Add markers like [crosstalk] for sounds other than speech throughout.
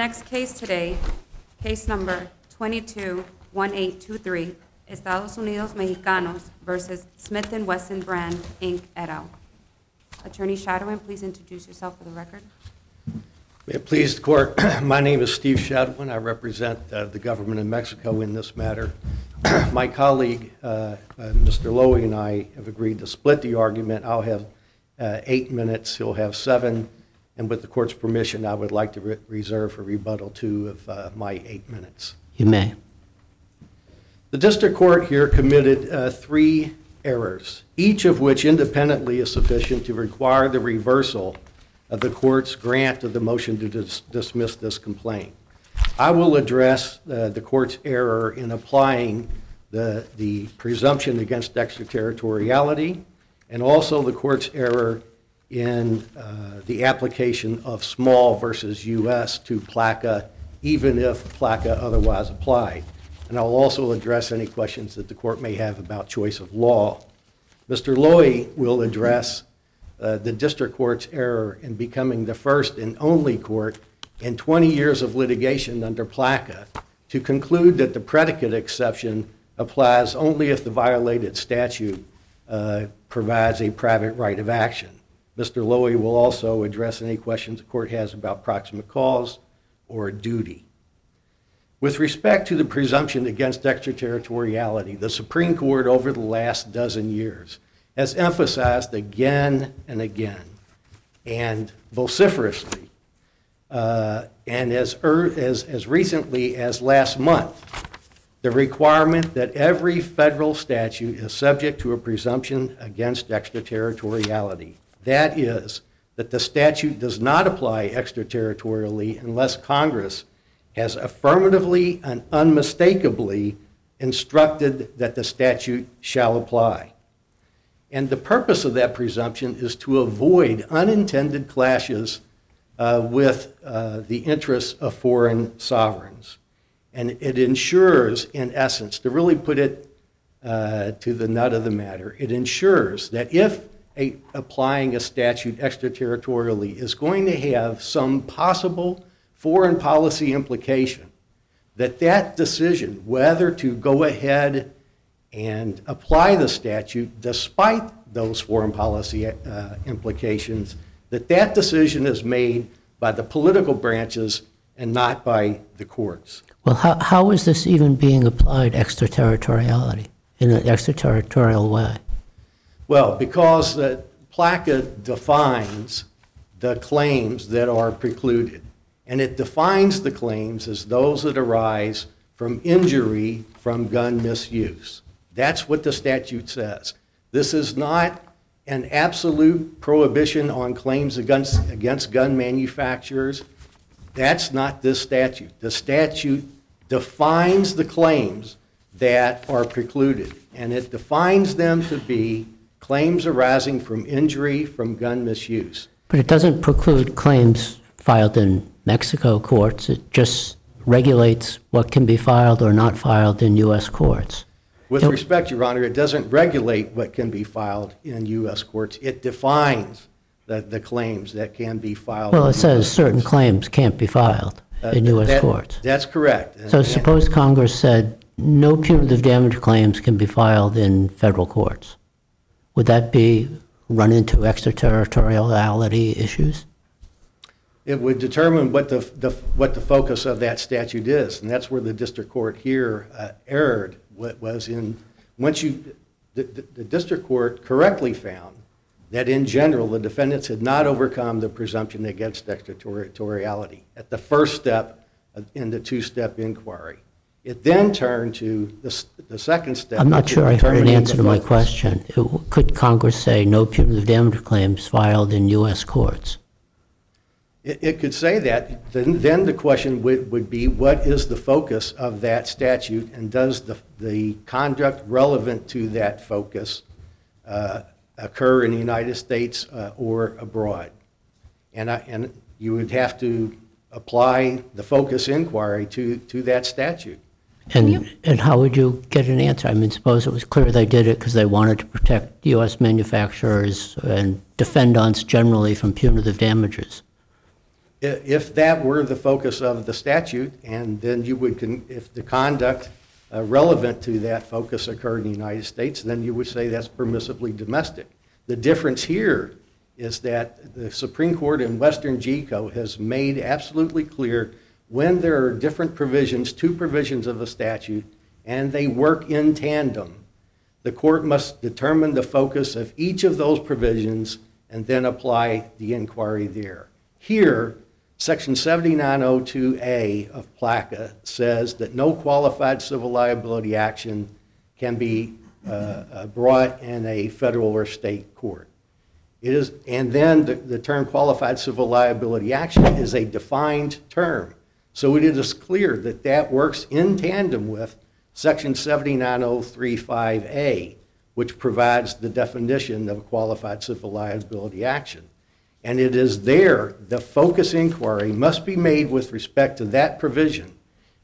Next case today, case number 221823, Estados Unidos Mexicanos versus Smith Wesson Brand, Inc., et al. Attorney Shadowen, please introduce yourself for the record. May it please the court, [clears throat] my name is Steve Shadowen. I represent uh, the government of Mexico in this matter. [clears throat] My colleague, uh, uh, Mr. Lowy, and I have agreed to split the argument. I'll have uh, eight minutes, he'll have seven, and with the court's permission, I would like to re- reserve for rebuttal two of uh, my eight minutes. You may. The district court here committed uh, three errors, each of which independently is sufficient to require the reversal of the court's grant of the motion to dis- dismiss this complaint. I will address uh, the court's error in applying the the presumption against extraterritoriality, and also the court's error in uh, the application of Small versus U.S. to PLCAA, even if PLCAA otherwise applied. And I'll also address any questions that the court may have about choice of law. Mr. Lowy will address uh, the district court's error in becoming the first and only court in 20 years of litigation under PLCAA to conclude that the predicate exception applies only if the violated statute uh, provides a private right of action. Mr. Lowy will also address any questions the court has about proximate cause or duty. With respect to the presumption against extraterritoriality, the Supreme Court over the last dozen years has emphasized again and again and vociferously, uh, and as, er, as, as recently as last month, the requirement that every federal statute is subject to a presumption against extraterritoriality. That is, that the statute does not apply extraterritorially unless Congress has affirmatively and unmistakably instructed that the statute shall apply. And the purpose of that presumption is to avoid unintended clashes uh, with uh, the interests of foreign sovereigns. And it ensures, in essence, to really put it uh, to the nut of the matter, it ensures that if a, applying a statute extraterritorially is going to have some possible foreign policy implication, that that decision, whether to go ahead and apply the statute despite those foreign policy uh, implications, that that decision is made by the political branches and not by the courts. Well, how, how is this even being applied extraterritoriality in an extraterritorial way? Well, because the PLCAA defines the claims that are precluded, and it defines the claims as those that arise from injury from gun misuse. That's what the statute says. This is not an absolute prohibition on claims against, against gun manufacturers. That's not this statute. The statute defines the claims that are precluded, and it defines them to be claims arising from injury from gun misuse. But it doesn't preclude claims filed in Mexico courts. It just regulates what can be filed or not filed in U.S. courts. With Yep. respect, Your Honor, it doesn't regulate what can be filed in U.S. courts. It defines the, the claims that can be filed. Well, in it says US certain courts. claims can't be filed Uh, in U.S. that- courts. That's correct. So And- suppose Congress said no punitive damage claims can be filed in federal courts. Would that be run into extraterritoriality issues? It would determine what the, the, what the focus of that statute is, and that's where the district court here uh, erred, what was in, once you, the, the the district court correctly found that in general, the defendants had not overcome the presumption against extraterritoriality at the first step in the two-step inquiry. It then turned to the, s- the second step. I'm not which is sure I heard an determining answer the to my focus. question. It- Could Congress say no punitive damage claims filed in U.S. courts? It, it could say that, then, then the question would, would be, what is the focus of that statute? And does the, the conduct relevant to that focus uh, occur in the United States uh, or abroad? And I, and you would have to apply the focus inquiry to, to that statute. And, and how would you get an answer? I mean, suppose it was clear they did it because they wanted to protect U.S. manufacturers and defendants generally from punitive damages. I- If that were the focus of the statute, and then you would, con- if the conduct uh, relevant to that focus occurred in the United States, then you would say that's permissibly domestic. The difference here is that the Supreme Court in WesternGeco has made absolutely clear when there are different provisions, two provisions of a statute, and they work in tandem, the court must determine the focus of each of those provisions and then apply the inquiry there. Here, Section 7902A of PLCAA says that no qualified civil liability action can be uh, uh, brought in a federal or state court. It is, and then the, the term qualified civil liability action is a defined term. So it is clear that that works in tandem with Section 79035A, which provides the definition of a qualified civil liability action. And it is there, the focus inquiry must be made with respect to that provision.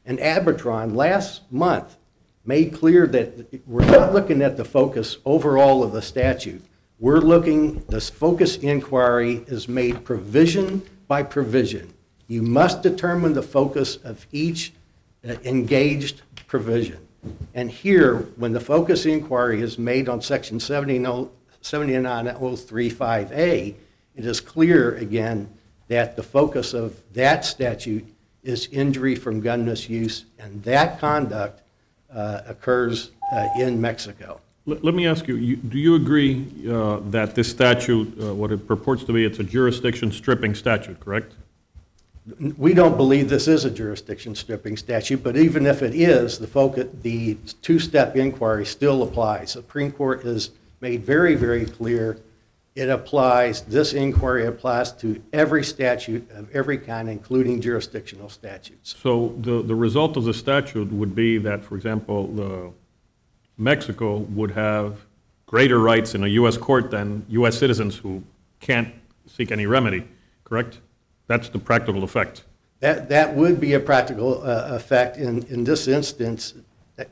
And Abitron last month made clear that we're not looking at the focus overall of the statute. We're looking, this focus inquiry is made provision by provision. You must determine the focus of each uh, engaged provision. And here, when the focus inquiry is made on section oh, 70 79035A, it is clear again that the focus of that statute is injury from gun misuse, and that conduct uh, occurs uh, in Mexico. Let let me ask you, you- do you agree uh, that this statute, uh, what it purports to be, it's a jurisdiction stripping statute, correct? We don't believe this is a jurisdiction stripping statute, but even if it is, the focus, the two-step inquiry still applies. Supreme Court has made very, very clear it applies, this inquiry applies to every statute of every kind, including jurisdictional statutes. So the, the result of the statute would be that, for example, the Mexico would have greater rights in a U.S. court than U.S. citizens who can't seek any remedy, correct? That's the practical effect. That, that would be a practical uh, effect in, in this instance,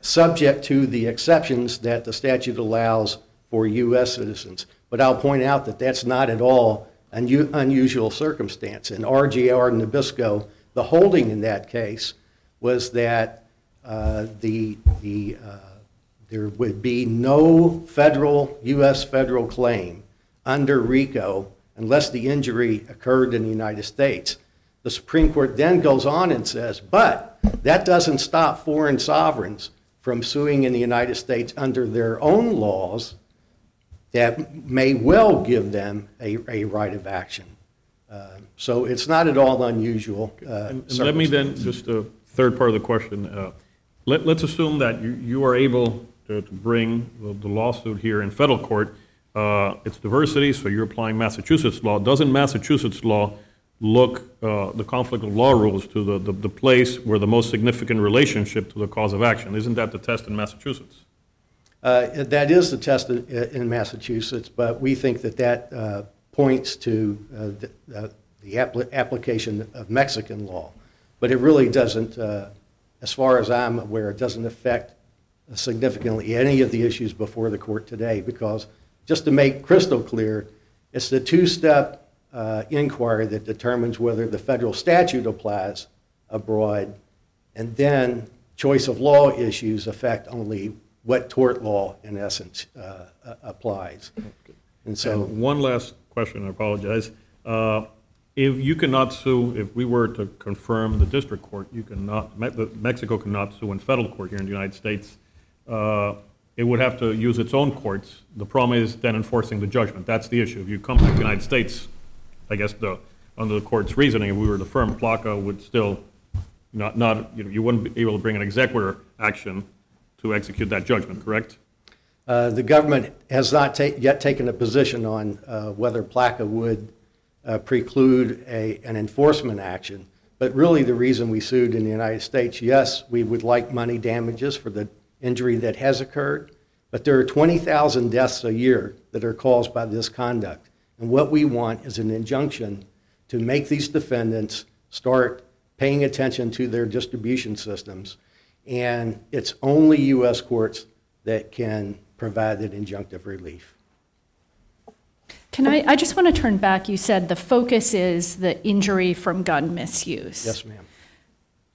subject to the exceptions that the statute allows for U.S. citizens. But I'll point out that that's not at all an u- unusual circumstance. In RJR Nabisco, the holding in that case was that uh, the, the, uh, there would be no federal, U.S. federal claim under RICO unless the injury occurred in the United States. The Supreme Court then goes on and says, but that doesn't stop foreign sovereigns from suing in the United States under their own laws that may well give them a, a right of action. Uh, So it's not at all unusual uh, And and let me then, just a third part of the question, uh, let, let's assume that you, you are able to to bring the- the lawsuit here in federal court. Uh, It's diversity, so you're applying Massachusetts law. Doesn't Massachusetts law look, uh, the conflict of law rules to the, the, the place where the most significant relationship to the cause of action? Isn't that the test in Massachusetts? Uh, That is the test in in Massachusetts, but we think that that uh, points to uh, the the appli- application of Mexican law. But it really doesn't, uh, as far as I'm aware, it doesn't affect significantly any of the issues before the court today, because, just to make crystal clear, it's the two-step uh, inquiry that determines whether the federal statute applies abroad, and then choice of law issues affect only what tort law, in essence, uh, applies. And so, And one last question, I apologize. Uh, If you cannot sue, if we were to confirm the district court, you cannot, Mexico cannot sue in federal court here in the United States, uh, it would have to use its own courts. The problem is then enforcing the judgment. That's the issue. If you come to the United States, I guess the, under the court's reasoning, if we were to firm, PLCAA would still not, not, you know, you wouldn't be able to bring an executor action to execute that judgment, correct? uh, the government has not ta- yet taken a position on uh, whether PLCAA would uh, preclude a, an enforcement action. But really, the reason we sued in the United States, yes, we would like money damages for the injury that has occurred, but there are 20,000 deaths a year that are caused by this conduct. And what we want is an injunction to make these defendants start paying attention to their distribution systems. And it's only U.S. courts that can provide that injunctive relief. Can I, I just want to turn back. You said the focus is the injury from gun misuse. Yes, ma'am.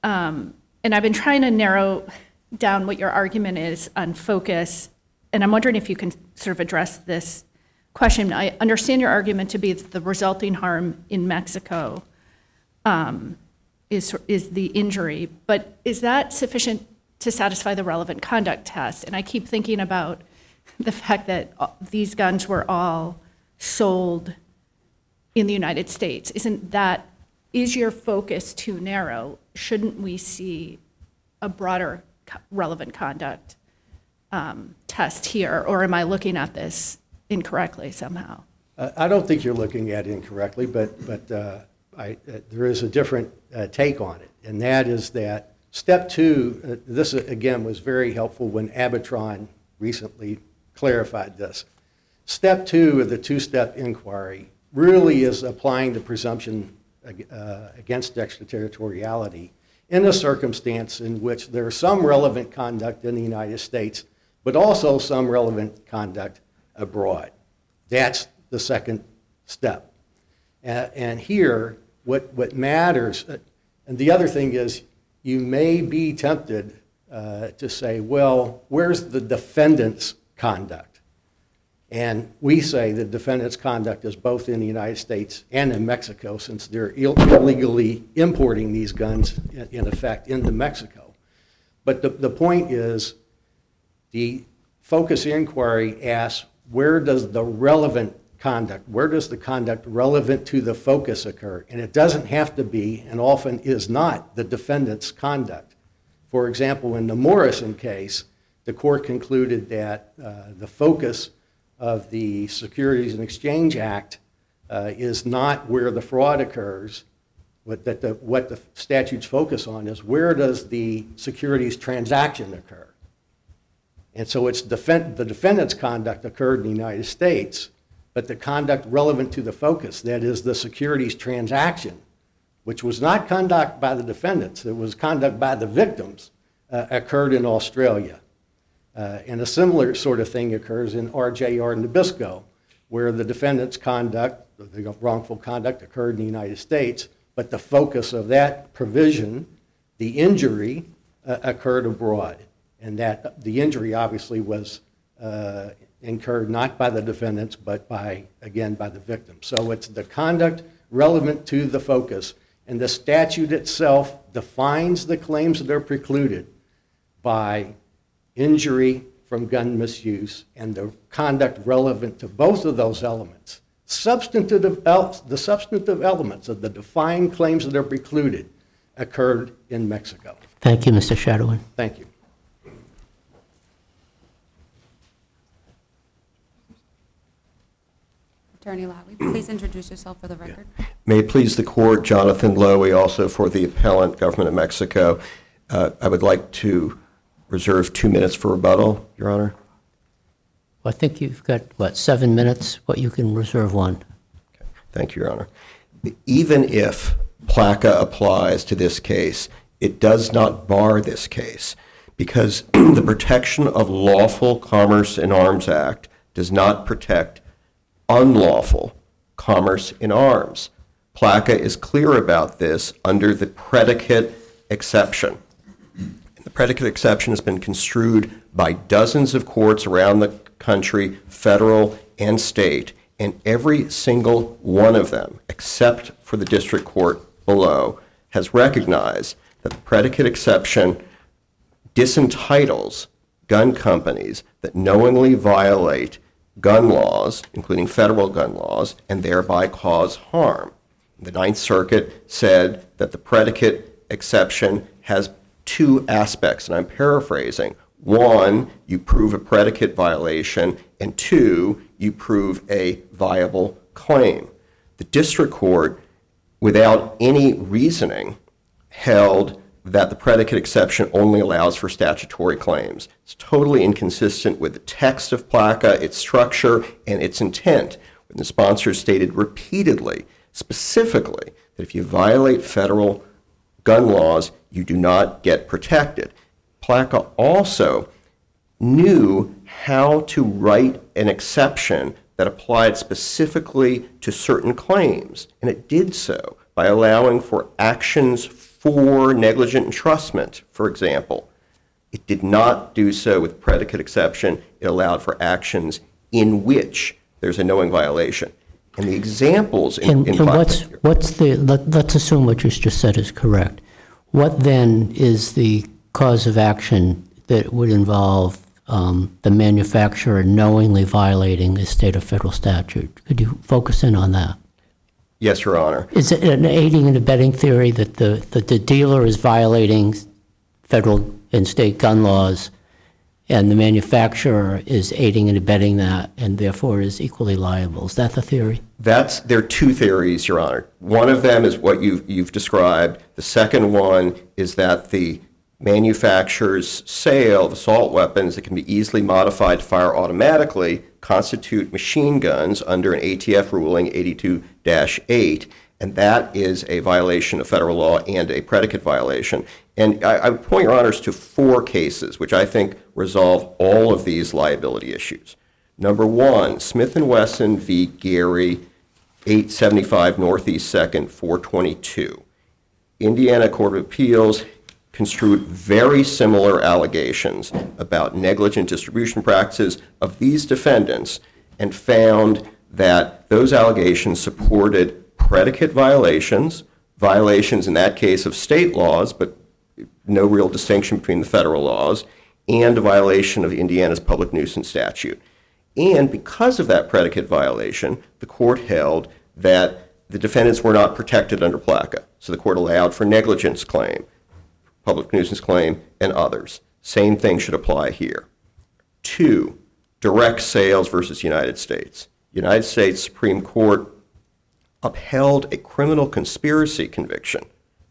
Um, and I've been trying to narrow down what your argument is on focus, and I'm wondering if you can sort of address this question. I understand your argument to be that the resulting harm in Mexico um, is, is the injury, but is that sufficient to satisfy the relevant conduct test? And I keep thinking about the fact that these guns were all sold in the United States. Isn't that, is your focus too narrow? Shouldn't we see a broader relevant conduct um, test here? Or am I looking at this incorrectly somehow? Uh, I don't think you're looking at it incorrectly, but, but uh, I, uh, there is a different uh, take on it. And that is that step two, uh, this uh, again was very helpful when Abitron recently clarified this. Step two of the two-step inquiry really is applying the presumption against extraterritoriality in a circumstance in which there is some relevant conduct in the United States, but also some relevant conduct abroad. That's the second step. A- And here, what, what matters, uh, and the other thing is, you may be tempted uh, to say, well, where's the defendant's conduct? And we say the defendant's conduct is both in the United States and in Mexico, since they're ill- illegally importing these guns, in- in effect, into Mexico. But the, the point is, the focus inquiry asks, where does the relevant conduct, where does the conduct relevant to the focus occur? And it doesn't have to be, and often is not, the defendant's conduct. For example, in the Morrison case, the court concluded that uh, the focus of the Securities and Exchange Act uh, is not where the fraud occurs, what, that the, what the statutes focus on is where does the securities transaction occur? And so it's defend, the defendant's conduct occurred in the United States, but the conduct relevant to the focus, that is the securities transaction, which was not conduct by the defendants, it was conduct by the victims, uh, occurred in Australia. Uh, and a similar sort of thing occurs in RJR Nabisco, where the defendant's conduct, the wrongful conduct occurred in the United States, but the focus of that provision, the injury, uh, occurred abroad. And that, the injury obviously was uh, incurred not by the defendants, but by, again, by the victim. So it's the conduct relevant to the focus. And the statute itself defines the claims that are precluded by injury from gun misuse and the conduct relevant to both of those elements. Substantive, el- the substantive elements of the defined claims that are precluded occurred in Mexico. Thank you, Mr. Shadowen. Thank you. Attorney Lowy, please introduce yourself for the record. May it please the court, Jonathan Lowy, also for the appellant, Government of Mexico. Uh, I would like to reserve two minutes for rebuttal, Your Honor. I think you've got, what, seven minutes, but you can reserve one. Thank you, Your Honor. Even if PLCAA applies to this case, it does not bar this case because [clears throat] the Protection of Lawful Commerce in Arms Act does not protect unlawful commerce in arms. PLCAA is clear about this under the predicate exception. The predicate exception has been construed by dozens of courts around the country, federal and state, and every single one of them, except for the district court below, has recognized that the predicate exception disentitles gun companies that knowingly violate gun laws, including federal gun laws, and thereby cause harm. The Ninth Circuit said that the predicate exception has two aspects, and I'm paraphrasing. One, you prove a predicate violation, and two, you prove a viable claim. The district court, without any reasoning, held that the predicate exception only allows for statutory claims. It's totally inconsistent with the text of PLCAA, its structure, and its intent. When the sponsors stated repeatedly, specifically, that if you violate federal gun laws, you do not get protected. PLCAA also knew how to write an exception that applied specifically to certain claims, and it did so by allowing for actions for negligent entrustment, for example. It did not do so with predicate exception. It allowed for actions in which there's a knowing violation. And the examples in, And in and what's, what's the, let- let's assume what you just said is correct. What then is the cause of action that would involve um, the manufacturer knowingly violating a state or federal statute? Could you focus in on that? Yes, Your Honor. Is it an aiding and abetting theory that the, that the dealer is violating federal and state gun laws, and the manufacturer is aiding and abetting that, and therefore is equally liable? Is that the theory? That's, there are two theories, Your Honor. One of them is what you've, you've described. The second one is that the manufacturer's sale of assault weapons that can be easily modified to fire automatically constitute machine guns under an ATF ruling 82-8, and that is a violation of federal law and a predicate violation. And I, I would point Your Honors to four cases, which I think resolve all of these liability issues. Number one, Smith & Wesson v. Gary, 875 Northeast 2nd, 422. Indiana Court of Appeals construed very similar allegations about negligent distribution practices of these defendants and found that those allegations supported predicate violations, violations in that case of state laws, but no real distinction between the federal laws, and a violation of Indiana's public nuisance statute. And because of that predicate violation, the court held that the defendants were not protected under PLCAA. So the court allowed for negligence claim, public nuisance claim, and others. Same thing should apply here. Two, direct sales versus United States. United States Supreme Court upheld a criminal conspiracy conviction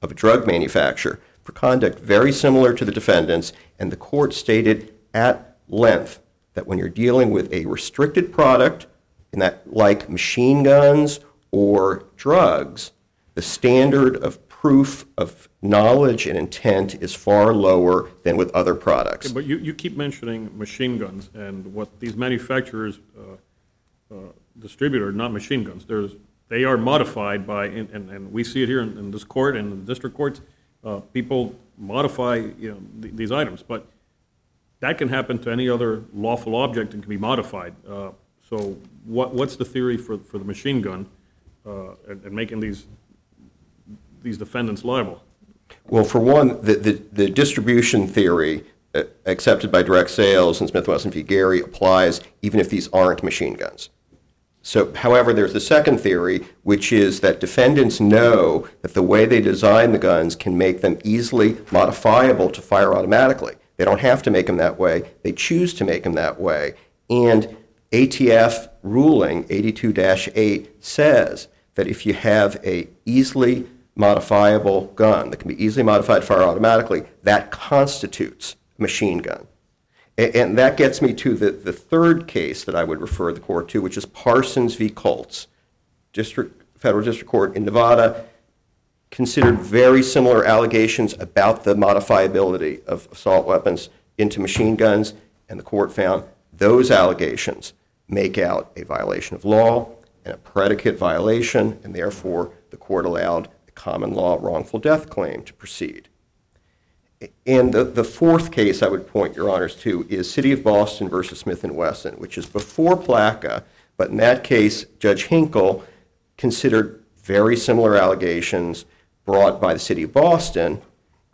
of a drug manufacturer for conduct very similar to the defendants, and the court stated at length that when you're dealing with a restricted product, in that like machine guns or drugs, the standard of proof of knowledge and intent is far lower than with other products. But you, you keep mentioning machine guns, and what these manufacturers uh, uh, distribute are not machine guns. There's, they are modified by, and, and and we see it here in, in this court and in the district courts, uh, people modify, you know, th- these items, but that can happen to any other lawful object and can be modified. Uh, So what, what's the theory for, for the machine gun uh, and, and making these, these defendants liable? Well, for one, the, the, the distribution theory uh, accepted by direct sales in Smith Wesson v. Gary applies even if these aren't machine guns. So, however, there's the second theory, which is that defendants know that the way they design the guns can make them easily modifiable to fire automatically. They don't have to make them that way, they choose to make them that way. And ATF ruling 82-8 says that if you have a easily modifiable gun that can be easily modified to fire automatically, that constitutes a machine gun. And that gets me to the, the third case that I would refer the court to, which is Parsons v. Colt's. District, Federal District Court in Nevada considered very similar allegations about the modifiability of assault weapons into machine guns, and the court found those allegations make out a violation of law and a predicate violation, and therefore the court allowed the common law wrongful death claim to proceed. And the, the fourth case I would point your honors to is City of Boston versus Smith and Wesson, which is before PLCAA, but in that case, Judge Hinkle considered very similar allegations brought by the City of Boston,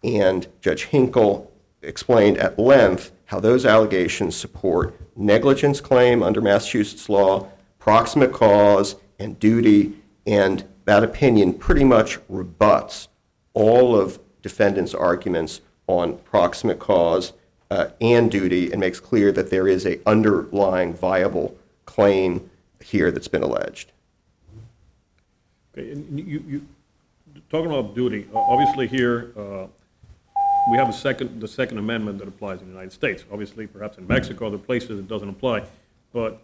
and Judge Hinkle explained at length how those allegations support negligence claim under Massachusetts law, proximate cause, and duty, and that opinion pretty much rebuts all of defendants' arguments on proximate cause uh, and duty and makes clear that there is a underlying viable claim here that's been alleged. Okay, and you, you, talking about duty, obviously here, uh, we have a second, the Second Amendment that applies in the United States. Obviously, perhaps in Mexico, other places, it doesn't apply. But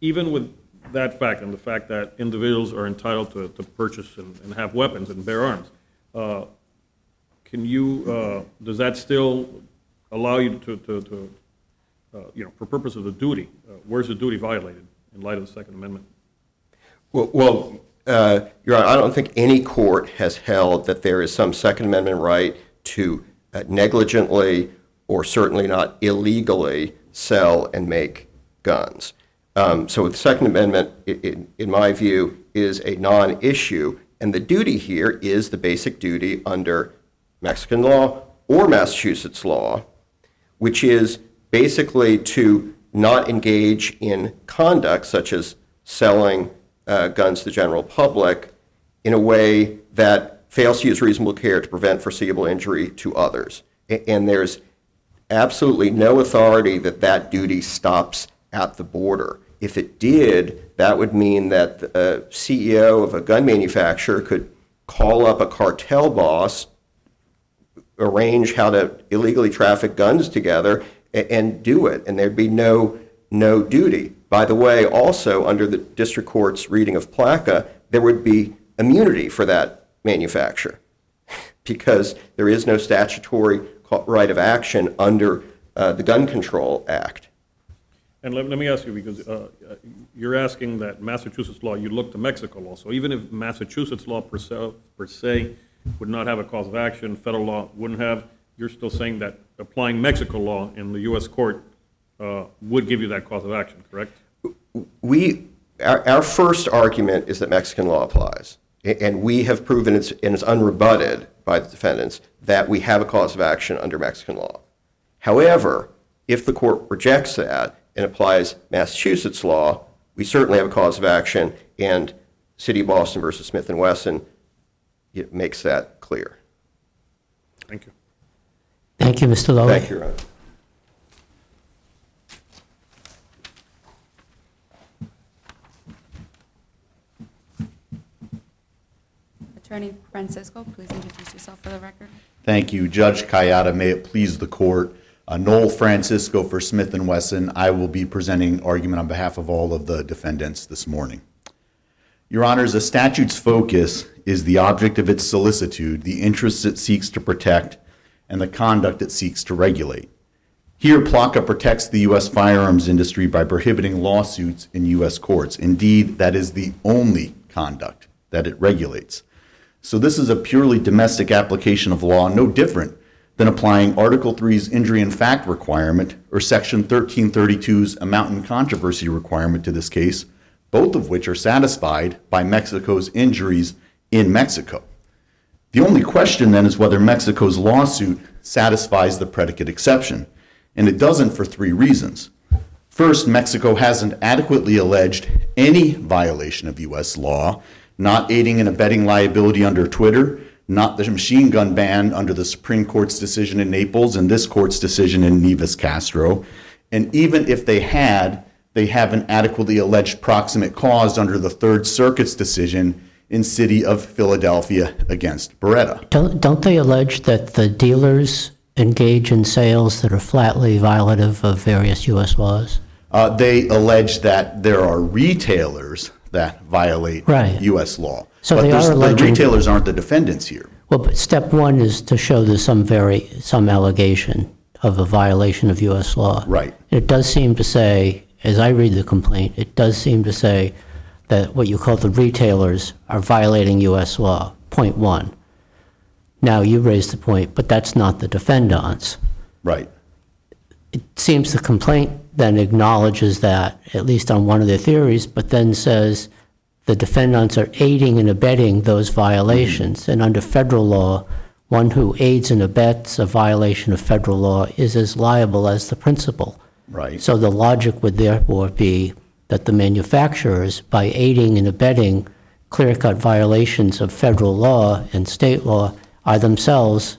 even with that fact and the fact that individuals are entitled to, to purchase and, and have weapons and bear arms, uh, can you, uh, does that still allow you to, to, to, uh, you know, for purpose of the duty, uh, where's the duty violated? in light of the Second Amendment? Well- Well, uh, Your Honor, I don't think any court has held that there is some Second Amendment right to uh, negligently or certainly not illegally sell and make guns. Um, So the Second Amendment, in my view, is a non-issue, and the duty here is the basic duty under Mexican law or Massachusetts law, which is basically to not engage in conduct such as selling uh, guns to the general public in a way that fails to use reasonable care to prevent foreseeable injury to others. And there's absolutely no authority that that duty stops at the border. If it did, that would mean that the CEO of a gun manufacturer could call up a cartel boss arrange how to illegally traffic guns together a- and do it, and there'd be no, no duty. By the way, also, under the district court's reading of PLCAA, there would be immunity for that manufacturer, [laughs] because there is no statutory right of action under uh, the Gun Control Act. And let, let me ask you, because uh, you're asking that Massachusetts law, you look to Mexico law. So even if Massachusetts law per se, per se would not have a cause of action, federal law wouldn't have, you're still saying that applying Mexico law in the U.S. court uh, would give you that cause of action, correct? We, our, our first argument is that Mexican law applies. And we have proven, it's, and it's unrebutted by the defendants, that we have a cause of action under Mexican law. However, if the court rejects that and applies Massachusetts law, we certainly have a cause of action, and City of Boston versus Smith and Wesson it makes that clear. Thank you. Thank you, Mr. Lowy. Thank you, Your Honor. Attorney Francisco, please introduce yourself for the record. Thank you. Judge Kayatta, may it please the court. Uh, Noel Francisco for Smith & Wesson. I will be presenting argument on behalf of all of the defendants this morning. Your Honors, a statute's focus is the object of its solicitude, the interests it seeks to protect, and the conduct it seeks to regulate. Here, PLCAA protects the U.S. firearms industry by prohibiting lawsuits in U.S. courts. Indeed, that is the only conduct that it regulates. So this is a purely domestic application of law, no different than applying Article 3's injury in fact requirement or Section 1332's amount in controversy requirement to this case, both of which are satisfied by Mexico's injuries in Mexico. The only question then is whether Mexico's lawsuit satisfies the predicate exception, and it doesn't for three reasons. First, Mexico hasn't adequately alleged any violation of U.S. law, not aiding and abetting liability under Twitter, not the machine gun ban under the Supreme Court's decision in Staples and this court's decision in Nieves-Castaño. And even if they had, they haven't adequately alleged proximate cause under the Third Circuit's decision in City of Philadelphia against Beretta. Don't, don't they allege that the dealers engage in sales that are flatly violative of various U.S. laws? Uh, they allege that there are retailers that violate Right. U.S. law. So but they are the retailers aren't the defendants here. Well, but step one is to show there's some very, some allegation of a violation of U.S. law. Right. It does seem to say, as I read the complaint, it does seem to say that what you call the retailers are violating U.S. law, point one. Now, you raised the point, but that's not the defendants. Right. It seems the complaint then acknowledges that, at least on one of their theories, but then says the defendants are aiding and abetting those violations. And under federal law, one who aids and abets a violation of federal law is as liable as the principal. Right. So the logic would therefore be that the manufacturers, by aiding and abetting clear-cut violations of federal law and state law, are themselves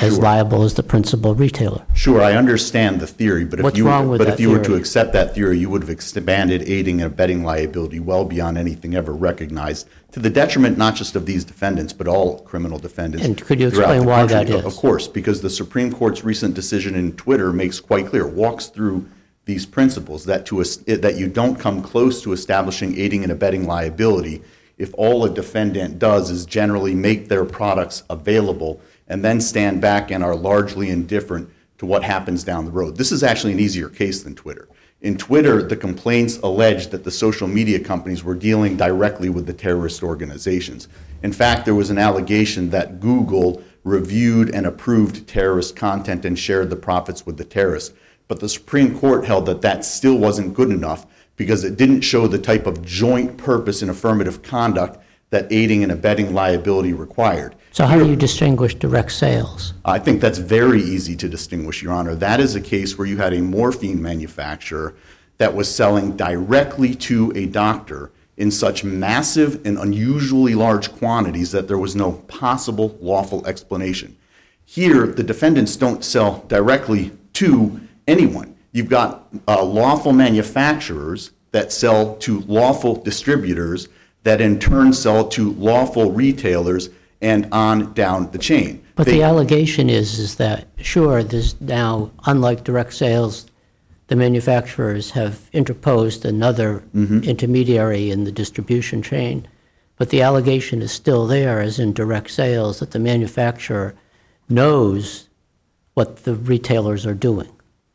as Sure. liable as the principal retailer. Sure, I understand the theory, but if What's you wrong with but that if you were to theory? accept that theory, you would have expanded aiding and abetting liability well beyond anything ever recognized, to the detriment not just of these defendants, but all criminal defendants. And could you throughout explain the why country. Of course, because the Supreme Court's recent decision in Twitter makes quite clear, walks through these principles that to es- that you don't come close to establishing aiding and abetting liability if all a defendant does is generally make their products available and then stand back and are largely indifferent to what happens down the road. This is actually an easier case than Twitter. In Twitter, the complaints alleged that the social media companies were dealing directly with the terrorist organizations. In fact, there was an allegation that Google reviewed and approved terrorist content and shared the profits with the terrorists. But the Supreme Court held that that still wasn't good enough because it didn't show the type of joint purpose and affirmative conduct that aiding and abetting liability required. So how do you distinguish direct sales? I think that's very easy to distinguish, Your Honor. That is a case where you had a morphine manufacturer that was selling directly to a doctor in such massive and unusually large quantities that there was no possible lawful explanation. Here, the defendants don't sell directly to anyone. You've got uh, lawful manufacturers that sell to lawful distributors that in turn sell to lawful retailers and on down the chain. But the allegation is, is that, sure, there's now, unlike direct sales, the manufacturers have interposed another mm-hmm. intermediary in the distribution chain, but the allegation is still there, as in direct sales, that the manufacturer knows what the retailers are doing.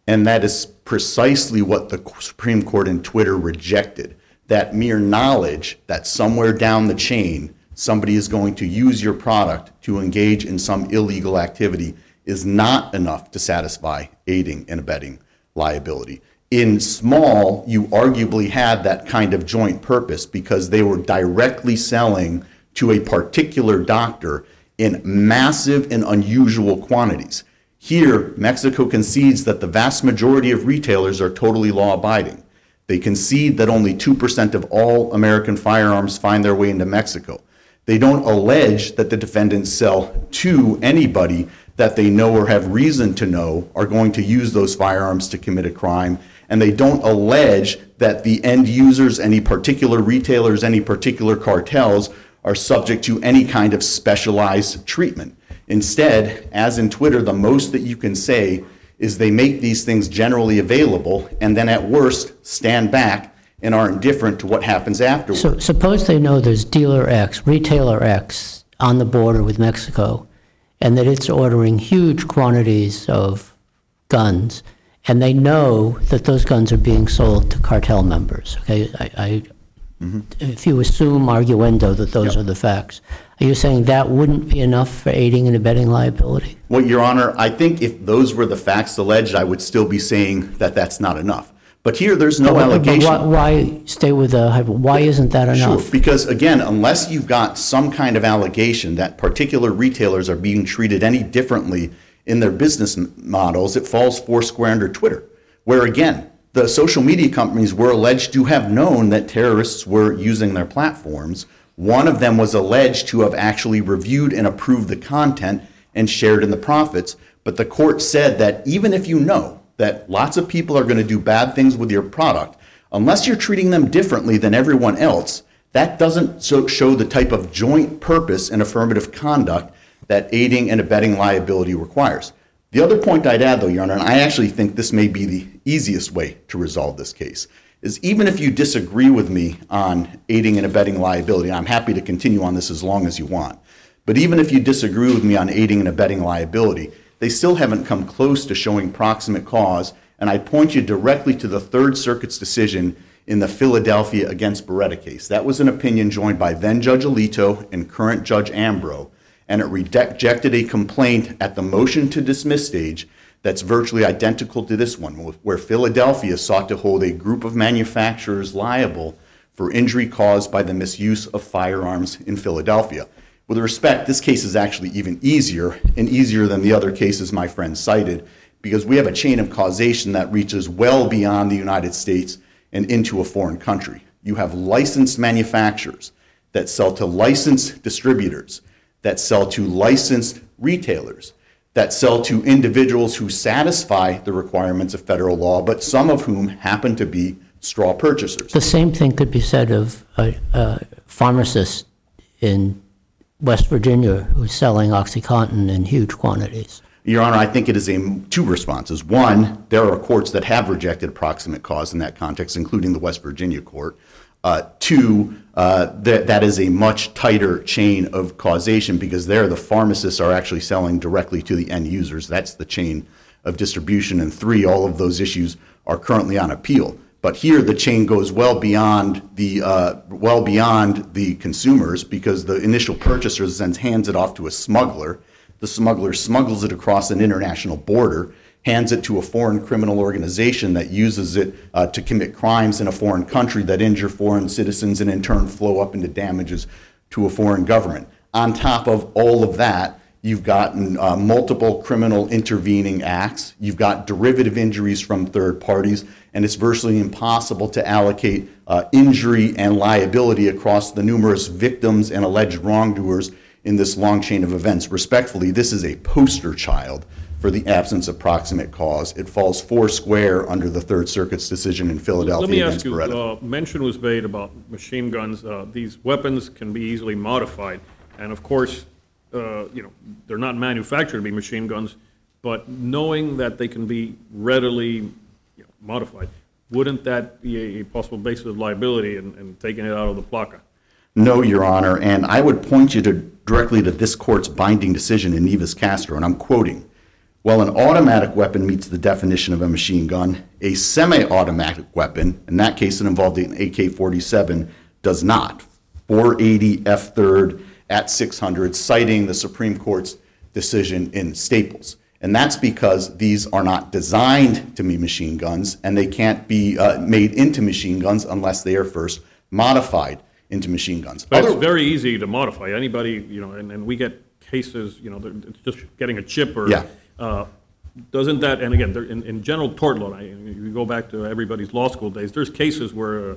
And that is precisely what the Supreme Court in Twitter rejected. That mere knowledge that somewhere down the chain, somebody is going to use your product to engage in some illegal activity is not enough to satisfy aiding and abetting liability. In small, you arguably had that kind of joint purpose because they were directly selling to a particular doctor in massive and unusual quantities. Here, Mexico concedes that the vast majority of retailers are totally law abiding. They concede that only 2% of all American firearms find their way into Mexico. They don't allege that the defendants sell to anybody that they know or have reason to know are going to use those firearms to commit a crime. And they don't allege that the end users, any particular retailers, any particular cartels are subject to any kind of specialized treatment. Instead, as in Twitter, the most that you can say is they make these things generally available and then at worst stand back and are indifferent to what happens afterwards. So suppose they know there's dealer X, retailer X on the border with Mexico, and that it's ordering huge quantities of guns, and they know that those guns are being sold to cartel members, okay? I, I, if you assume arguendo that those are the facts, are you saying that wouldn't be enough for aiding and abetting liability? Well, Your Honor, I think if those were the facts alleged, I would still be saying that that's not enough. But here, there's no But why- allegation. Why, stay with the, hypo- why isn't that Sure, enough? because again, unless you've got some kind of allegation that particular retailers are being treated any differently in their business m- models, it falls four square under Twitter. Where again, the social media companies were alleged to have known that terrorists were using their platforms. One of them was alleged to have actually reviewed and approved the content and shared in the profits. But the court said that even if you know that lots of people are going to do bad things with your product, unless you're treating them differently than everyone else, that doesn't show the type of joint purpose and affirmative conduct that aiding and abetting liability requires. The other point I'd add, though, Your Honor, and I actually think this may be the easiest way to resolve this case, is even if you disagree with me on aiding and abetting liability, and I'm happy to continue on this as long as you want, but even if you disagree with me on aiding and abetting liability, they still haven't come close to showing proximate cause, and I point you directly to the Third Circuit's decision in the Philadelphia against Beretta case. That was an opinion joined by then Judge Alito and current Judge Ambro, and it rejected a complaint at the motion to dismiss stage that's virtually identical to this one, where Philadelphia sought to hold a group of manufacturers liable for injury caused by the misuse of firearms in Philadelphia. With respect, this case is actually even easier and easier than the other cases my friend cited because we have a chain of causation that reaches well beyond the United States and into a foreign country. You have licensed manufacturers that sell to licensed distributors, that sell to licensed retailers, that sell to individuals who satisfy the requirements of federal law, but some of whom happen to be straw purchasers. The same thing could be said of a, a pharmacist in West Virginia who's selling OxyContin in huge quantities. Your Honor, I think it is a two responses. One, there are courts that have rejected proximate cause in that context, including the West Virginia court. Uh, two, uh, that, is a much tighter chain of causation because there the pharmacists are actually selling directly to the end users. That's the chain of distribution, and three, all of those issues are currently on appeal. But here, the chain goes well beyond the, uh, well beyond the consumers because the initial purchaser then hands it off to a smuggler. The smuggler smuggles it across an international border, hands it to a foreign criminal organization that uses it uh, to commit crimes in a foreign country that injure foreign citizens and in turn flow up into damages to a foreign government. On top of all of that, you've gotten uh, multiple criminal intervening acts, you've got derivative injuries from third parties, and it's virtually impossible to allocate uh, injury and liability across the numerous victims and alleged wrongdoers in this long chain of events. Respectfully, this is a poster child for the absence of proximate cause. It falls four square under the Third Circuit's decision in Let me Philadelphia ask against you, Beretta. uh, mention was made about machine guns. Uh, These weapons can be easily modified. And of course, uh, you know, they're not manufactured to be machine guns, but knowing that they can be readily you know, modified, wouldn't that be a- a possible basis of liability and and taking it out of the PLCAA? No, Your Honor, and I would point you to, directly to this court's binding decision in Nieves-Castaño, and I'm quoting, "While an automatic weapon meets the definition of a machine gun, a semi-automatic weapon, in that case it involved an AK-47, does not." 480 F 3rd at 600, citing the Supreme Court's decision in Staples. And that's because these are not designed to be machine guns, and they can't be uh, made into machine guns unless they are first modified into machine guns. But it's very easy to modify. Anybody, you know, and, and we get cases, you know, it's just getting a chip or. Yeah. Uh, Doesn't that, and again, in, in general tort law, I- you go back to everybody's law school days, there's cases where uh,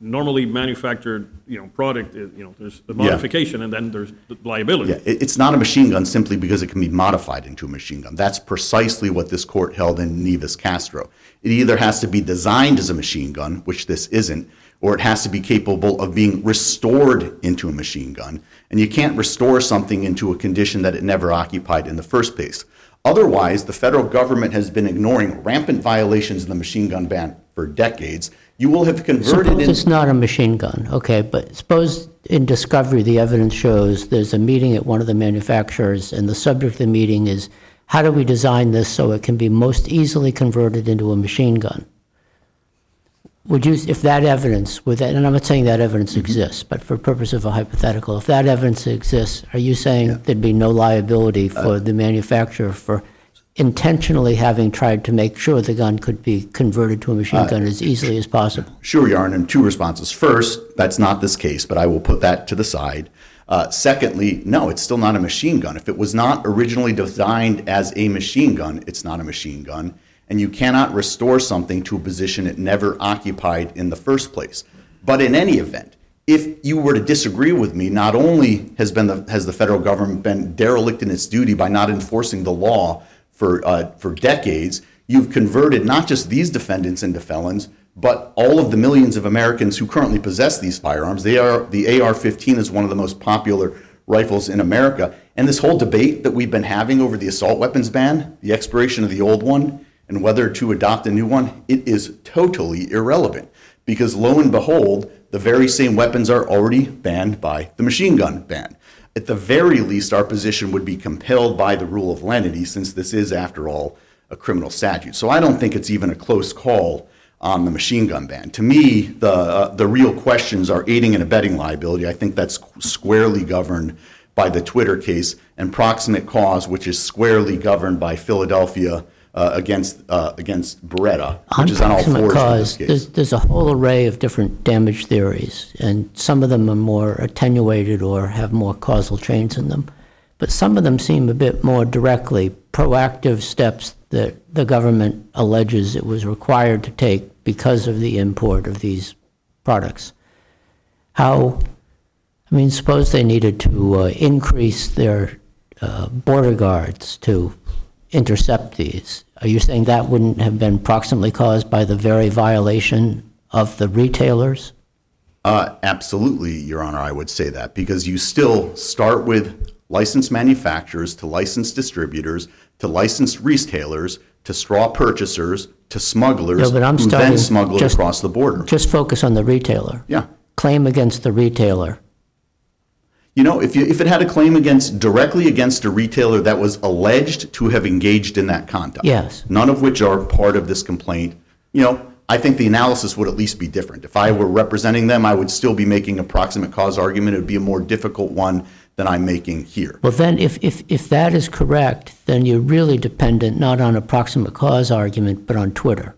normally manufactured, you know, product, is, you know, there's the modification and then there's the liability. Yeah, it's not a machine gun simply because it can be modified into a machine gun. That's precisely what this court held in Nieves-Castaño. It either has to be designed as a machine gun, which this isn't, or it has to be capable of being restored into a machine gun. And you can't restore something into a condition that it never occupied in the first place. Otherwise, the federal government has been ignoring rampant violations of the machine gun ban for decades. You will have converted Suppose in. it's not a machine gun, okay, but suppose in discovery, the evidence shows there's a meeting at one of the manufacturers, and the subject of the meeting is, how do we design this so it can be most easily converted into a machine gun? Would you, if that evidence, with that, and I'm not saying that evidence Mm-hmm. exists, but for purpose of a hypothetical, if that evidence exists, are you saying there'd be no liability Uh, for the manufacturer for intentionally having tried to make sure the gun could be converted to a Uh, machine gun as easily as possible? Sure, Yarn, and two responses. First, that's not this case, but I will put that to the side. Uh, secondly, no, it's still not a machine gun. If it was not originally designed as a machine gun, it's not a machine gun, and you cannot restore something to a position it never occupied in the first place. But in any event, if you were to disagree with me, not only has been the, has the federal government been derelict in its duty by not enforcing the law for uh, for decades, you've converted not just these defendants into felons, but all of the millions of Americans who currently possess these firearms. They are the AR-15 is one of the most popular rifles in America, and this whole debate that we've been having over the assault weapons ban, the expiration of the old one, and whether to adopt a new one, it is totally irrelevant because lo and behold, the very same weapons are already banned by the machine gun ban. At the very least, our position would be compelled by the rule of lenity, since this is, after all, a criminal statute. So I don't think it's even a close call on the machine gun ban. To me, the, uh, the real questions are aiding and abetting liability. I think that's squarely governed by the Twitter case, and proximate cause, which is squarely governed by Philadelphia uh, against, uh, against Beretta, which is on all proximate fours with this cause, case. there's, there's a whole array of different damage theories, and some of them are more attenuated or have more causal chains in them. But some of them seem a bit more directly proactive steps that the government alleges it was required to take because of the import of these products. How, I mean, suppose they needed to uh, increase their uh, border guards to intercept these. Are you saying that wouldn't have been proximately caused by the very violation of the retailers? Uh, absolutely, Your Honor, I would say that because you still start with licensed manufacturers to licensed distributors to licensed retailers to straw purchasers to smugglers Yeah, but I'm who starting then smuggle just- across the border. Just focus on the retailer. Yeah. Claim against the retailer. You know, if you, if it had a claim against, directly against a retailer that was alleged to have engaged in that conduct. Yes. None of which are part of this complaint, you know, I think the analysis would at least be different. If I were representing them, I would still be making a proximate cause argument. It would be a more difficult one than I'm making here. Well, then, if, if, if that is correct, then you're really dependent not on a proximate cause argument, but on Twitter.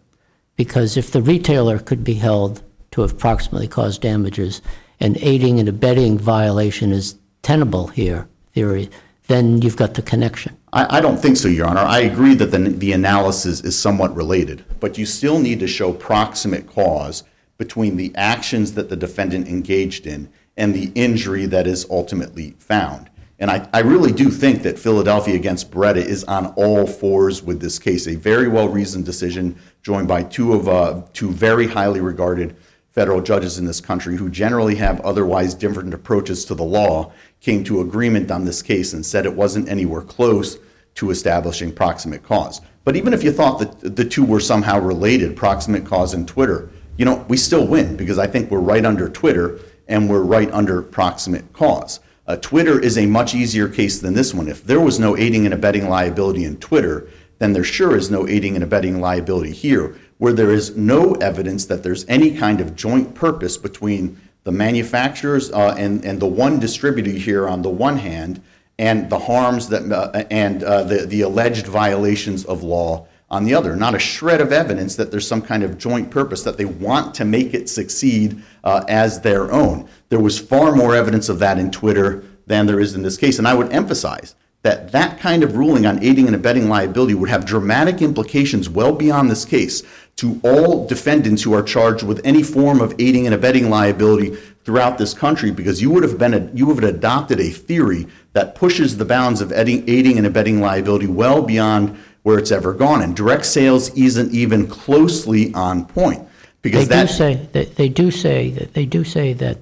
Because if the retailer could be held to have proximately caused damages, and aiding and abetting violation is tenable here, theory, then you've got the connection. I, I don't think so, Your Honor. I agree that the, the analysis is somewhat related, but you still need to show proximate cause between the actions that the defendant engaged in and the injury that is ultimately found. And I, I really do think that Philadelphia against Beretta is on all fours with this case. A very well-reasoned decision joined by two of, uh, two very highly regarded federal judges in this country who generally have otherwise different approaches to the law came to agreement on this case and said it wasn't anywhere close to establishing proximate cause. But even if you thought that the two were somehow related, proximate cause and Twitter, you know, we still win because I think we're right under Twitter and we're right under proximate cause. Uh, Twitter is a much easier case than this one. If there was no aiding and abetting liability in Twitter, then there sure is no aiding and abetting liability here, where there is no evidence that there's any kind of joint purpose between the manufacturers uh, and, and the one distributor here on the one hand, and the harms that, uh, and uh, the, the alleged violations of law on the other. Not a shred of evidence that there's some kind of joint purpose, that they want to make it succeed uh, as their own. There was far more evidence of that in Twitter than there is in this case. And I would emphasize that that kind of ruling on aiding and abetting liability would have dramatic implications well beyond this case to all defendants who are charged with any form of aiding and abetting liability throughout this country because you would have been a, you would have adopted a theory that pushes the bounds of aiding, aiding and abetting liability well beyond where it's ever gone. And direct sales isn't even closely on point They because do say, they they do say, that they do say that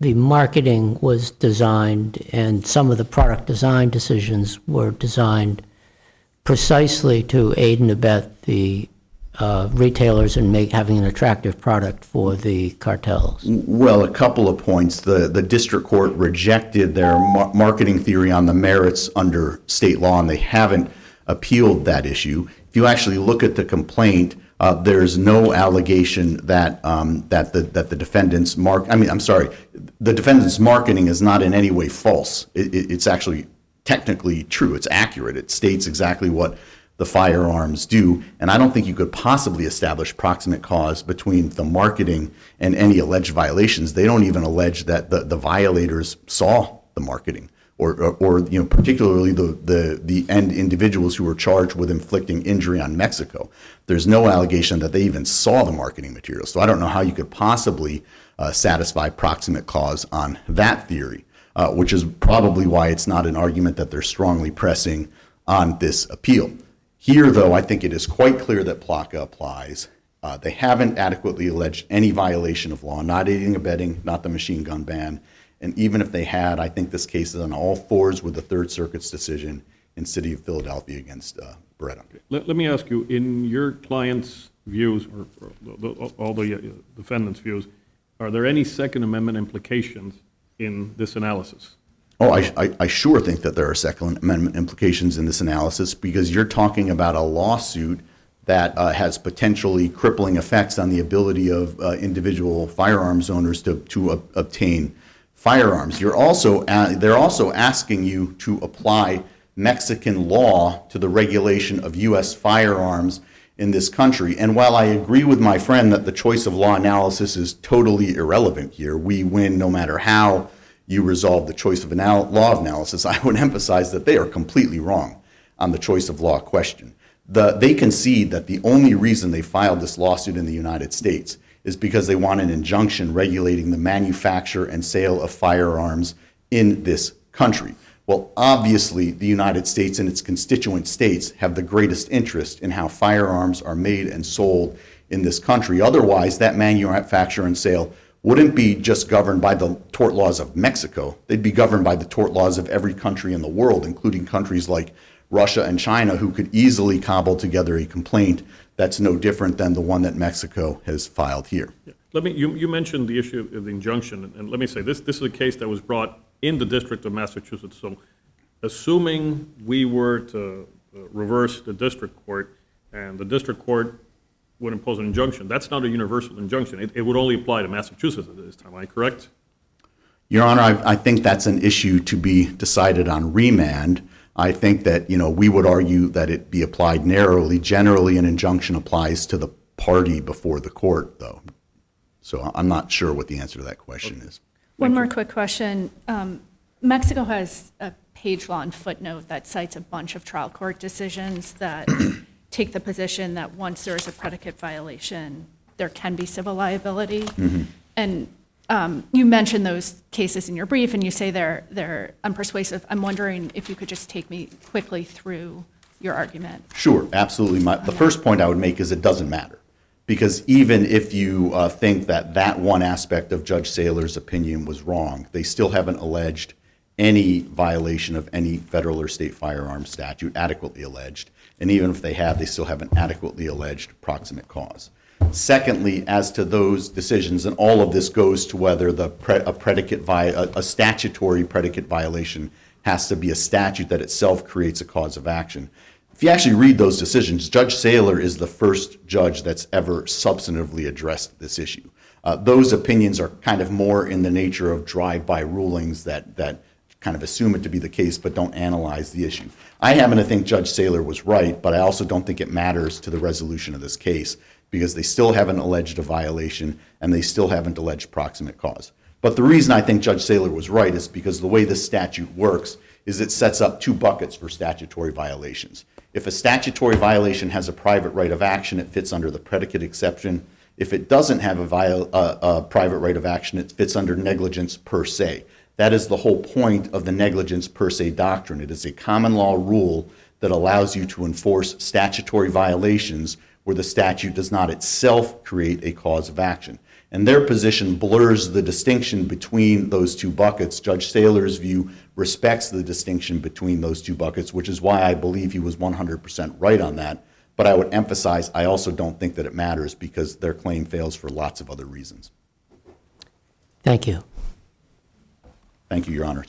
the marketing was designed, and some of the product design decisions were designed precisely to aid and abet the uh, retailers and make, having an attractive product for the cartels. Well, a couple of points. The, the district court rejected their mar- marketing theory on the merits under state law, and they haven't appealed that issue. If you actually look at the complaint, uh, there's no allegation that, um, that the, that the defendant's mark, I mean, I'm sorry, the defendant's marketing is not in any way false. It, it- it's actually technically true. It's accurate. It states exactly what the firearms do. And I don't think you could possibly establish proximate cause between the marketing and any alleged violations. They don't even allege that the, the violators saw the marketing or, or, or, you know, particularly the, the, the end individuals who were charged with inflicting injury on Mexico. There's no allegation that they even saw the marketing materials. So I don't know how you could possibly uh, satisfy proximate cause on that theory, uh, which is probably why it's not an argument that they're strongly pressing on this appeal. Here, though, I think it is quite clear that PLCAA applies. Uh, They haven't adequately alleged any violation of law, not aiding, and abetting, not the machine gun ban. And even if they had, I think this case is on all fours with the Third Circuit's decision in City of Philadelphia against uh, Beretta. Let, let me ask you, in your client's views, or or the- all the uh, defendant's views, are there any Second Amendment implications in this analysis? Oh, I, I, I sure think that there are Second Amendment implications in this analysis because you're talking about a lawsuit that uh, has potentially crippling effects on the ability of uh, individual firearms owners to, to ob- obtain firearms. You're also, they're also asking you to apply Mexican law to the regulation of U.S. firearms in this country. And while I agree with my friend that the choice of law analysis is totally irrelevant here, we win no matter how you resolve the choice of law analysis, I would [laughs] emphasize that they are completely wrong on the choice of law question. The, they concede that the only reason they filed this lawsuit in the United States is because they want an injunction regulating the manufacture and sale of firearms in this country. Well, obviously, the United States and its constituent states have the greatest interest in how firearms are made and sold in this country. Otherwise, that manufacture and sale wouldn't be just governed by the tort laws of Mexico. They'd be governed by the tort laws of every country in the world, including countries like Russia and China, who could easily cobble together a complaint that's no different than the one that Mexico has filed here. Let me, you, you mentioned the issue of the injunction, and let me say, this, this is a case that was brought in the District of Massachusetts. So assuming we were to uh, reverse the district court, and the district court would impose an injunction, that's not a universal injunction. It, it would only apply to Massachusetts at this time, am I correct? Your Honor, I, I think that's an issue to be decided on remand. I think that, you know, we would argue that it be applied narrowly. Generally, an injunction applies to the party before the court, though. So I'm not sure what the answer to that question is. One more quick question. Um, Mexico has a page law and footnote that cites a bunch of trial court decisions that take the position that once there is a predicate violation, there can be civil liability. And um, you mentioned those cases in your brief, and you say they're, they're unpersuasive. I'm wondering if you could just take me quickly through your argument. Sure, absolutely. My, the first point I would make is it doesn't matter. Because even if you uh, think that that one aspect of Judge Saylor's opinion was wrong, they still haven't alleged any violation of any federal or state firearms statute adequately alleged. And even if they have, they still haven't adequately alleged proximate cause. Secondly, as to those decisions, and all of this goes to whether the pre- a predicate a statutory predicate violation has to be a statute that itself creates a cause of action. If you actually read those decisions, Judge Saylor is the first judge that's ever substantively addressed this issue. Uh, those opinions are kind of more in the nature of drive-by rulings that that kind of assume it to be the case but don't analyze the issue. I happen to think Judge Saylor was right, but I also don't think it matters to the resolution of this case because they still haven't alleged a violation and they still haven't alleged proximate cause. But the reason I think Judge Saylor was right is because the way this statute works is it sets up two buckets for statutory violations. If a statutory violation has a private right of action, it fits under the predicate exception. If it doesn't have a, viol- uh, a private right of action, it fits under negligence per se. That is the whole point of the negligence per se doctrine. It is a common law rule that allows you to enforce statutory violations where the statute does not itself create a cause of action. And their position blurs the distinction between those two buckets. Judge Saylor's view respects the distinction between those two buckets, which is why I believe he was 100% right on that. But I would emphasize, I also don't think that it matters because their claim fails for lots of other reasons. Thank you. Thank you, Your Honors.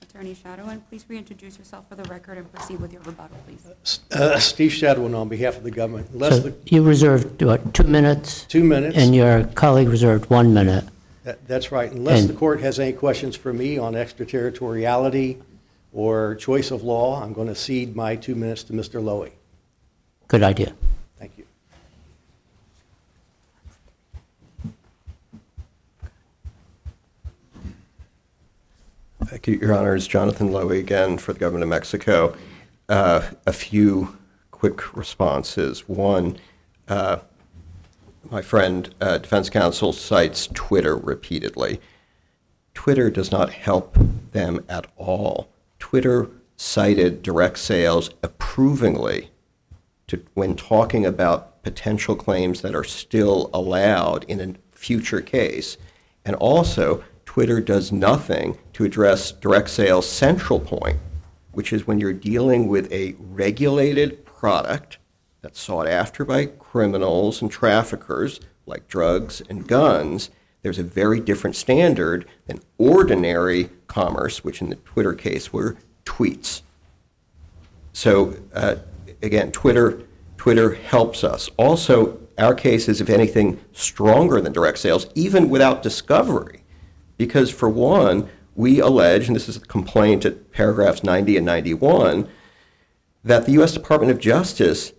Attorney Shadowen, please reintroduce yourself for the record and proceed with your rebuttal, please. Uh, Steve Shadowen on behalf of the government. Unless So the, you reserved, what, two minutes? two minutes. And your colleague reserved one minute. That- That's right. Unless And- the court has any questions for me on extraterritoriality or choice of law, I'm going to cede my two minutes to Mr. Lowy. Good idea. Thank you, Your Honors. Jonathan Lowy again for the government of Mexico. Uh, A few quick responses. One, uh, my friend, uh, defense counsel cites Twitter repeatedly. Twitter does not help them at all. Twitter cited direct sales approvingly to, when talking about potential claims that are still allowed in a future case. And also, Twitter does nothing to address direct sales' central point, which is when you're dealing with a regulated product that's sought after by criminals and traffickers, like drugs and guns, there's a very different standard than ordinary commerce, which in the Twitter case were tweets. So uh, again, Twitter, Twitter helps us. Also, our case is, if anything, stronger than direct sales, even without discovery. Because for one, we allege, and this is a complaint at paragraphs 90 and 91, that the U.S. Department of Justice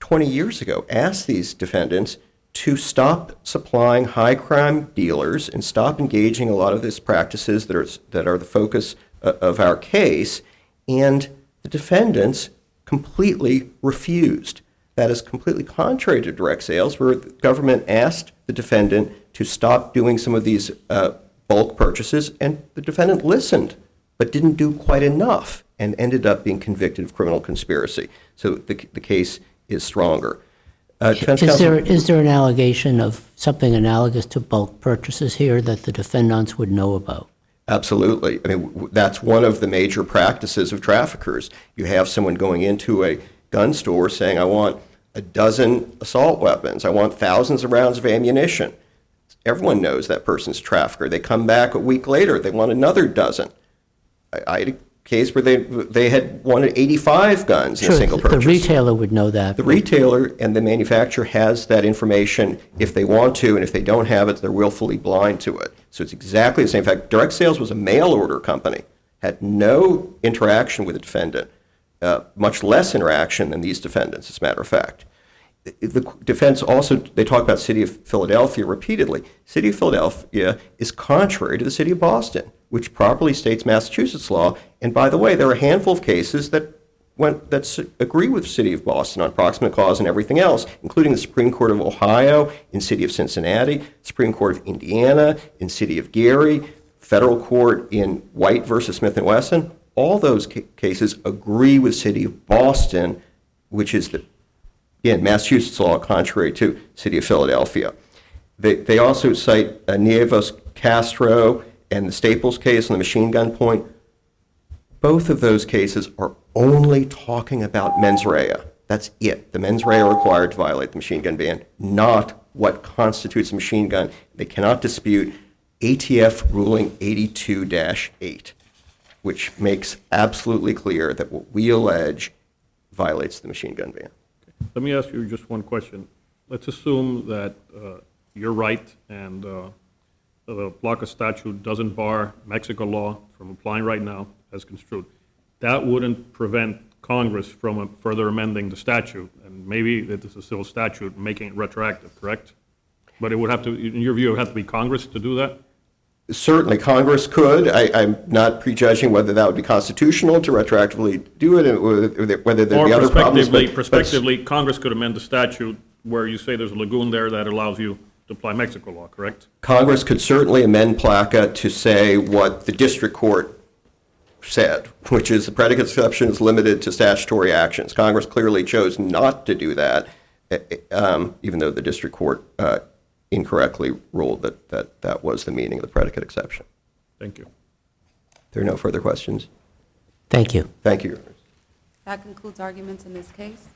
20 years ago asked these defendants to stop supplying high crime dealers and stop engaging a lot of these practices that are, that are the focus of our case. And the defendants completely refused. That is completely contrary to direct sales, where the government asked the defendant to stop doing some of these uh, bulk purchases, and the defendant listened, but didn't do quite enough, and ended up being convicted of criminal conspiracy. So the, the case is stronger. Uh, Is counsel- there, is there an allegation of something analogous to bulk purchases here that the defendants would know about? Absolutely. I mean, w- that's one of the major practices of traffickers. You have someone going into a gun store saying, I want a dozen assault weapons, I want thousands of rounds of ammunition. Everyone knows that person's trafficker. They come back a week later, they want another dozen. I, I had a case where they, they had wanted 85 guns in a single the purchase. retailer would know that. The retailer and the manufacturer has that information if they want to, and if they don't have it, they're willfully blind to it. So it's exactly the same. In fact, Direct Sales was a mail order company, had no interaction with the defendant, uh, much less interaction than these defendants, as a matter of fact. The defense also, they talk about City of Philadelphia repeatedly. City of Philadelphia is contrary to the City of Boston, which properly states Massachusetts law. And by the way, there are a handful of cases that went, that agree with City of Boston on proximate cause and everything else, including the Supreme Court of Ohio, in City of Cincinnati, Supreme Court of Indiana, in City of Gary, federal court in White versus Smith and Wesson. All those ca- cases agree with City of Boston, which is the Again, Massachusetts law contrary to City of Philadelphia. They, they also cite uh, Castaño and the Staples case on the machine gun point. Both of those cases are only talking about mens rea. That's it. The mens rea required to violate the machine gun ban, not what constitutes a machine gun. They cannot dispute ATF ruling 82-8, which makes absolutely clear that what we allege violates the machine gun ban. Let me ask you just one question. Let's assume that uh, you're right and uh, the PLCAA statute doesn't bar Mexico law from applying right now as construed. That wouldn't prevent Congress from uh, further amending the statute, and maybe that it's a civil statute, making it retroactive, correct? But it would have to, in your view, it would have to be Congress to do that? Certainly, Congress could. I, I'm not prejudging whether that would be constitutional to retroactively do it, and whether there'd Or be other problems. but- prospectively, Congress could amend the statute where you say there's a lagoon there that allows you to apply Mexico law, correct? Congress could certainly amend PLCAA to say what the district court said, which is the predicate exception is limited to statutory actions. Congress clearly chose not to do that, eh, eh, um, even though the district court uh, incorrectly ruled that, that that was the meaning of the predicate exception. Thank you. There are no further questions? Thank you. Thank you. Your Honors. That concludes arguments in this case.